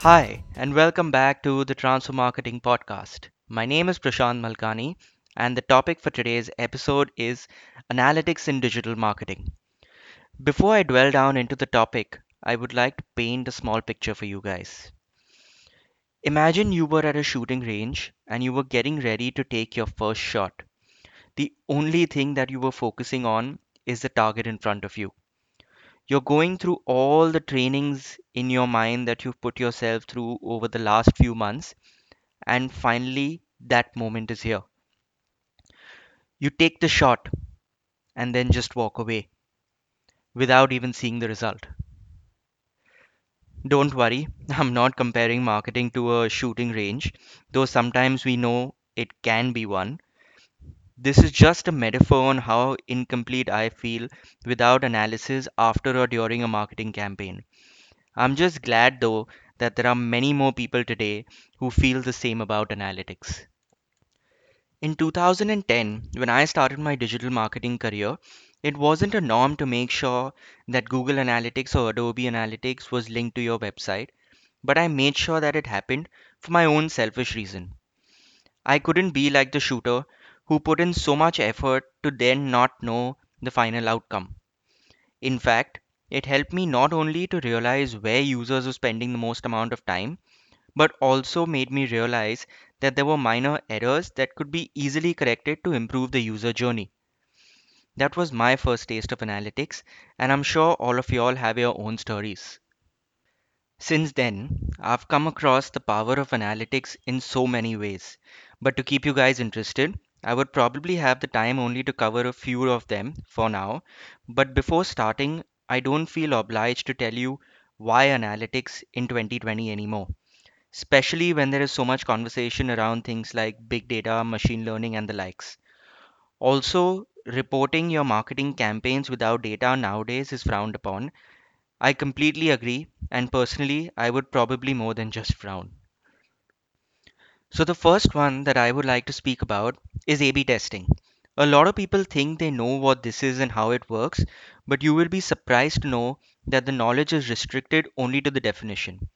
Hi, and welcome back to the Transfer Marketing Podcast. My name is Prashant Malkani, and the topic for today's episode is analytics in digital marketing. Before I dwell down into the topic, I would like to paint a small picture for you guys. Imagine you were at a shooting range and you were getting ready to take your first shot. The only thing that you were focusing on is the target in front of you. You're going through all the trainings in your mind that you've put yourself through over the last few months and finally that moment is here. You take the shot and then just walk away without even seeing the result. Don't worry, I'm not comparing marketing to a shooting range, though sometimes we know it can be one. This is just a metaphor on how incomplete I feel without analysis after or during a marketing campaign. I'm just glad though that there are many more people today who feel the same about analytics. In 2010, when I started my digital marketing career, it wasn't a norm to make sure that Google Analytics or Adobe Analytics was linked to your website, but I made sure that it happened for my own selfish reason. I couldn't be like the shooter who put in so much effort to then not know the final outcome. In fact, it helped me not only to realize where users were spending the most amount of time, but also made me realize that there were minor errors that could be easily corrected to improve the user journey. That was my first taste of analytics, and I'm sure all of y'all have your own stories. Since then, I've come across the power of analytics in so many ways. But to keep you guys interested, I would probably have the time only to cover a few of them for now. But before starting, I don't feel obliged to tell you why analytics in 2020 anymore. especially when there is so much conversation around things like big data, machine learning, and the likes. Also, reporting your marketing campaigns without data nowadays is frowned upon. I completely agree, and personally, I would probably more than just frown. So, the first one that I would like to speak about is A B testing. A lot of people think they know what this is and how it works, but you will be surprised to know that the knowledge is restricted only to the definition.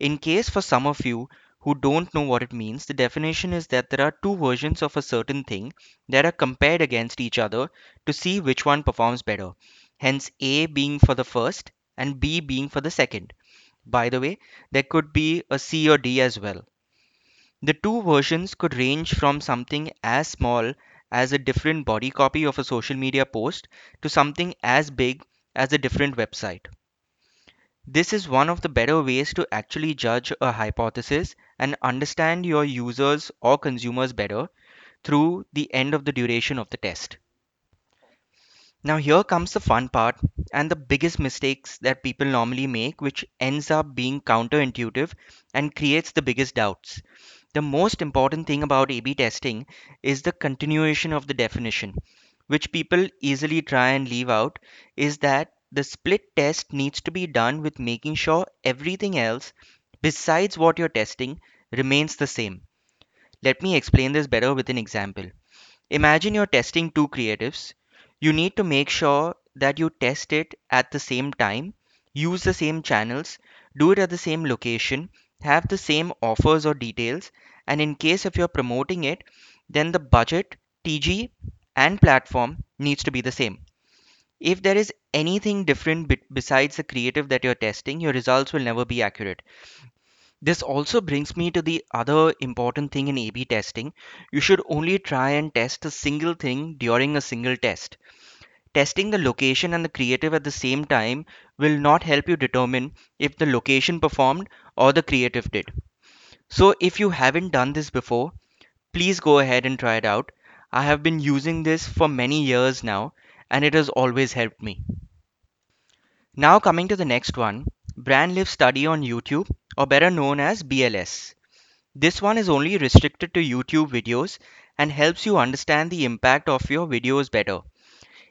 In case for some of you who don't know what it means, the definition is that there are two versions of a certain thing that are compared against each other to see which one performs better. Hence, A being for the first and B being for the second. By the way, there could be a C or D as well. The two versions could range from something as small as a different body copy of a social media post to something as big as a different website. This is one of the better ways to actually judge a hypothesis and understand your users or consumers better through the end of the duration of the test. Now, here comes the fun part and the biggest mistakes that people normally make, which ends up being counterintuitive and creates the biggest doubts. The most important thing about A B testing is the continuation of the definition, which people easily try and leave out, is that the split test needs to be done with making sure everything else besides what you're testing remains the same. Let me explain this better with an example. Imagine you're testing two creatives. You need to make sure that you test it at the same time, use the same channels, do it at the same location, have the same offers or details, and in case if you're promoting it, then the budget, TG, and platform needs to be the same. If there is anything different be- besides the creative that you're testing, your results will never be accurate. This also brings me to the other important thing in A B testing. You should only try and test a single thing during a single test. Testing the location and the creative at the same time will not help you determine if the location performed or the creative did. So, if you haven't done this before, please go ahead and try it out. I have been using this for many years now and it has always helped me. Now, coming to the next one Brand Lift Study on YouTube, or better known as BLS. This one is only restricted to YouTube videos and helps you understand the impact of your videos better.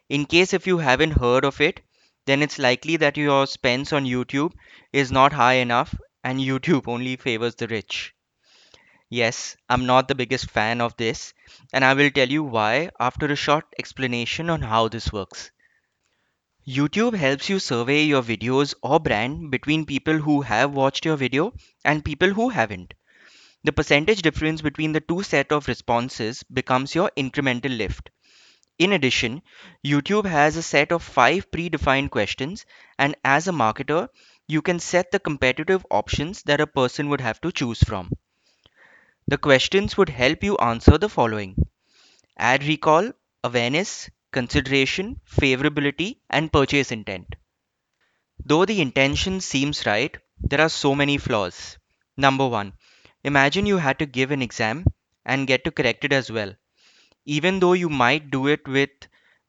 In case if you haven't heard of it, then it's likely that your spends on YouTube is not high enough and YouTube only favors the rich. Yes, I'm not the biggest fan of this, and I will tell you why after a short explanation on how this works. YouTube helps you survey your videos or brand between people who have watched your video and people who haven't. The percentage difference between the two set of responses becomes your incremental lift. In addition, YouTube has a set of five predefined questions, and as a marketer, you can set the competitive options that a person would have to choose from. The questions would help you answer the following ad recall, awareness, consideration, favorability, and purchase intent. Though the intention seems right, there are so many flaws. Number one, imagine you had to give an exam and get to correct it as well. Even though you might do it with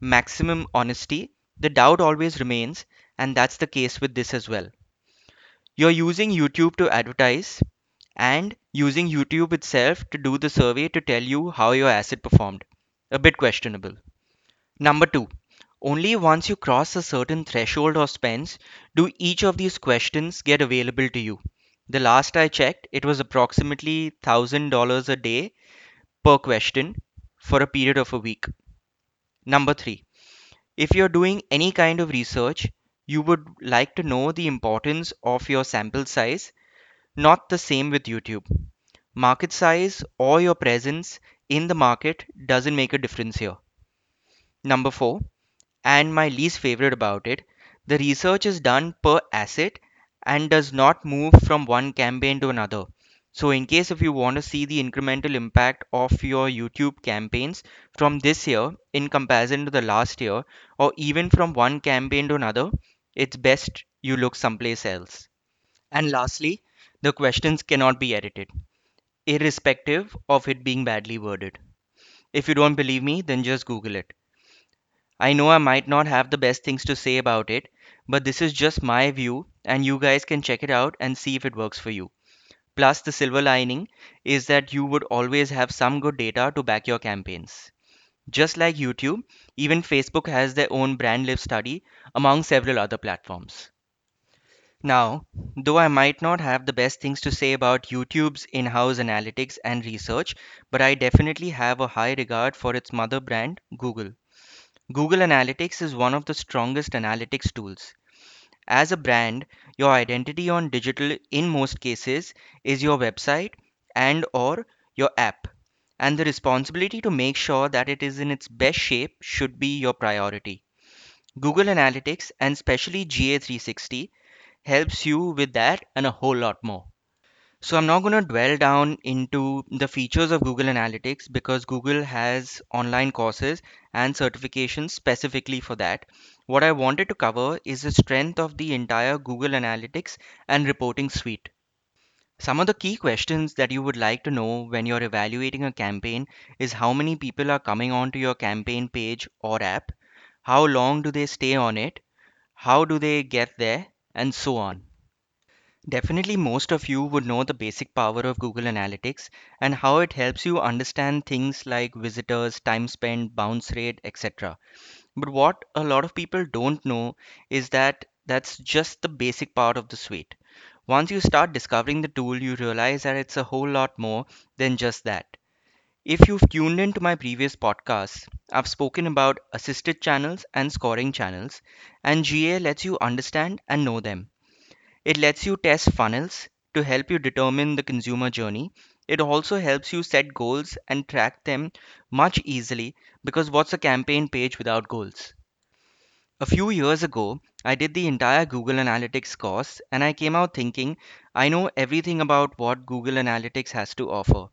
maximum honesty, the doubt always remains, and that's the case with this as well. You're using YouTube to advertise and using YouTube itself to do the survey to tell you how your asset performed. A bit questionable. Number two, only once you cross a certain threshold of spends do each of these questions get available to you. The last I checked, it was approximately $1,000 a day per question for a period of a week. Number three, if you're doing any kind of research, you would like to know the importance of your sample size, not the same with YouTube. Market size or your presence in the market doesn't make a difference here. Number four, and my least favorite about it, the research is done per asset and does not move from one campaign to another. So, in case if you want to see the incremental impact of your YouTube campaigns from this year in comparison to the last year, or even from one campaign to another, it's best you look someplace else. And lastly, the questions cannot be edited, irrespective of it being badly worded. If you don't believe me, then just Google it. I know I might not have the best things to say about it, but this is just my view, and you guys can check it out and see if it works for you. Plus, the silver lining is that you would always have some good data to back your campaigns. Just like YouTube, even Facebook has their own brand lift study among several other platforms. Now, though I might not have the best things to say about YouTube's in house analytics and research, but I definitely have a high regard for its mother brand, Google. Google Analytics is one of the strongest analytics tools. As a brand, your identity on digital in most cases is your website and or your app. And the responsibility to make sure that it is in its best shape should be your priority. Google Analytics and especially GA360 helps you with that and a whole lot more. So I'm not going to dwell down into the features of Google Analytics because Google has online courses and certifications specifically for that. What I wanted to cover is the strength of the entire Google Analytics and reporting suite. Some of the key questions that you would like to know when you're evaluating a campaign is how many people are coming onto your campaign page or app, how long do they stay on it, how do they get there, and so on. Definitely, most of you would know the basic power of Google Analytics and how it helps you understand things like visitors, time spent, bounce rate, etc. But what a lot of people don't know is that that's just the basic part of the suite. Once you start discovering the tool, you realize that it's a whole lot more than just that. If you've tuned into my previous podcasts, I've spoken about assisted channels and scoring channels, and GA lets you understand and know them. It lets you test funnels to help you determine the consumer journey. It also helps you set goals and track them much easily because what's a campaign page without goals? A few years ago, I did the entire Google Analytics course and I came out thinking I know everything about what Google Analytics has to offer.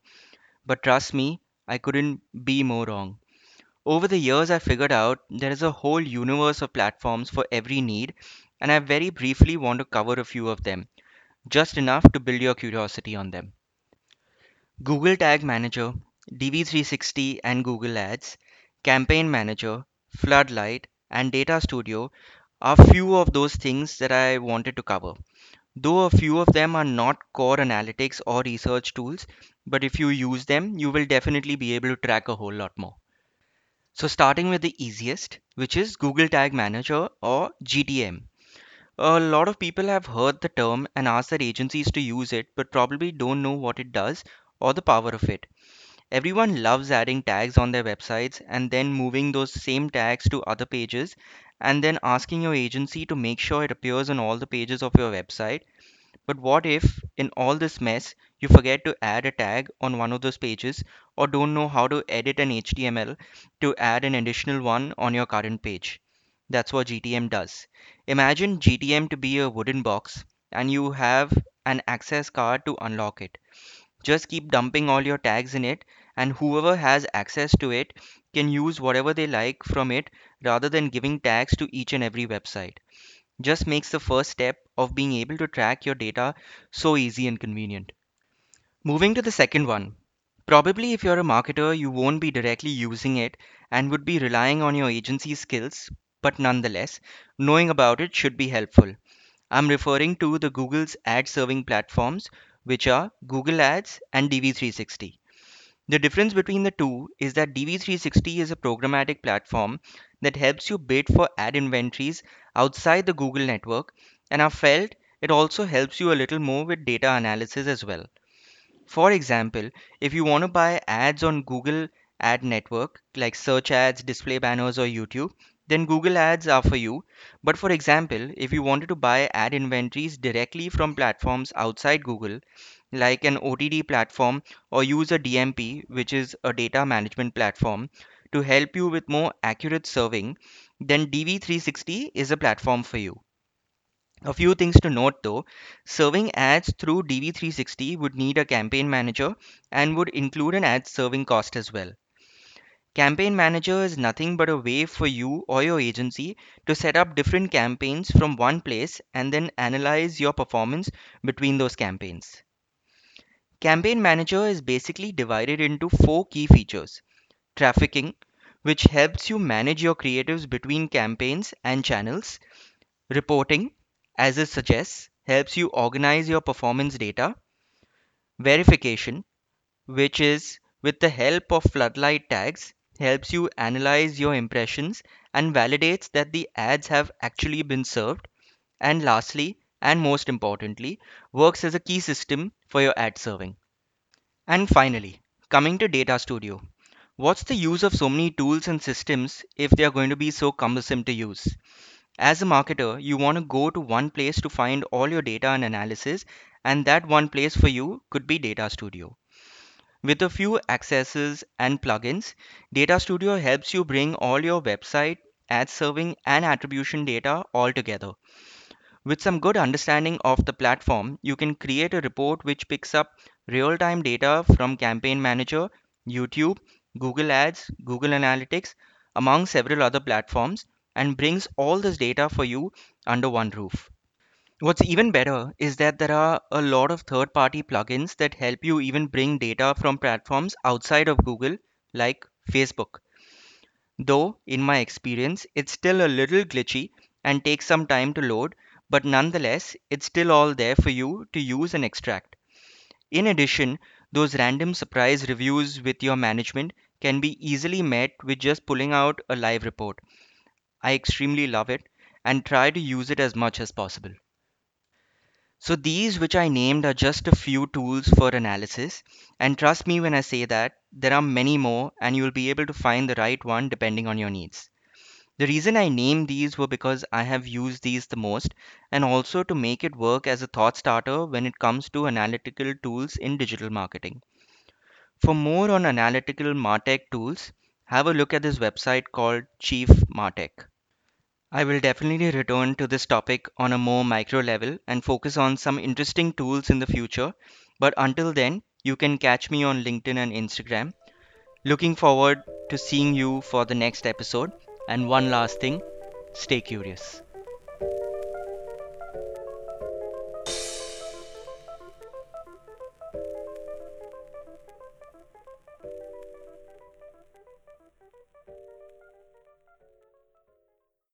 But trust me, I couldn't be more wrong. Over the years, I figured out there is a whole universe of platforms for every need, and I very briefly want to cover a few of them just enough to build your curiosity on them. Google Tag Manager, DV360 and Google Ads, Campaign Manager, Floodlight, and Data Studio are few of those things that I wanted to cover. Though a few of them are not core analytics or research tools, but if you use them, you will definitely be able to track a whole lot more. So, starting with the easiest, which is Google Tag Manager or GTM. A lot of people have heard the term and asked their agencies to use it, but probably don't know what it does or the power of it. Everyone loves adding tags on their websites and then moving those same tags to other pages and then asking your agency to make sure it appears on all the pages of your website. But what if, in all this mess, you forget to add a tag on one of those pages or don't know how to edit an HTML to add an additional one on your current page? That's what GTM does. Imagine GTM to be a wooden box and you have an access card to unlock it. Just keep dumping all your tags in it, and whoever has access to it can use whatever they like from it rather than giving tags to each and every website. Just makes the first step of being able to track your data so easy and convenient. Moving to the second one. Probably if you're a marketer, you won't be directly using it and would be relying on your agency's skills, but nonetheless, knowing about it should be helpful. I'm referring to the Google's ad serving platforms, which are Google Ads and DV360. The difference between the two is that DV360 is a programmatic platform that helps you bid for ad inventories outside the Google network, and I've felt it also helps you a little more with data analysis as well. For example, if you want to buy ads on Google Ad Network, like search ads, display banners, or YouTube, then Google Ads are for you. But for example, if you wanted to buy ad inventories directly from platforms outside Google, like an OTT platform, or use a DMP, which is a data management platform, to help you with more accurate serving, then DV360 is a platform for you. A few things to note though serving ads through DV360 would need a campaign manager and would include an ad serving cost as well. Campaign manager is nothing but a way for you or your agency to set up different campaigns from one place and then analyze your performance between those campaigns. Campaign manager is basically divided into four key features. Trafficking, which helps you manage your creatives between campaigns and channels, reporting, as it suggests, helps you organize your performance data, verification, which is with the help of floodlight tags, helps you analyze your impressions and validates that the ads have actually been served, and lastly, and most importantly, works as a key system for your ad serving. And finally, coming to Data Studio. What's the use of so many tools and systems if they are going to be so cumbersome to use? As a marketer, you want to go to one place to find all your data and analysis, and that one place for you could be Data Studio. With a few accesses and plugins, Data Studio helps you bring all your website, ad serving, and attribution data all together. With some good understanding of the platform, you can create a report which picks up real time data from Campaign Manager, YouTube, Google Ads, Google Analytics, among several other platforms, and brings all this data for you under one roof. What's even better is that there are a lot of third party plugins that help you even bring data from platforms outside of Google, like Facebook. Though, in my experience, it's still a little glitchy and takes some time to load, but nonetheless, it's still all there for you to use and extract. In addition, those random surprise reviews with your management can be easily met with just pulling out a live report. I extremely love it and try to use it as much as possible. So, these which I named are just a few tools for analysis, and trust me when I say that there are many more, and you'll be able to find the right one depending on your needs. The reason I named these were because I have used these the most, and also to make it work as a thought starter when it comes to analytical tools in digital marketing. For more on analytical MarTech tools, have a look at this website called Chief MarTech. I will definitely return to this topic on a more micro level and focus on some interesting tools in the future. But until then, you can catch me on LinkedIn and Instagram. Looking forward to seeing you for the next episode. And one last thing stay curious.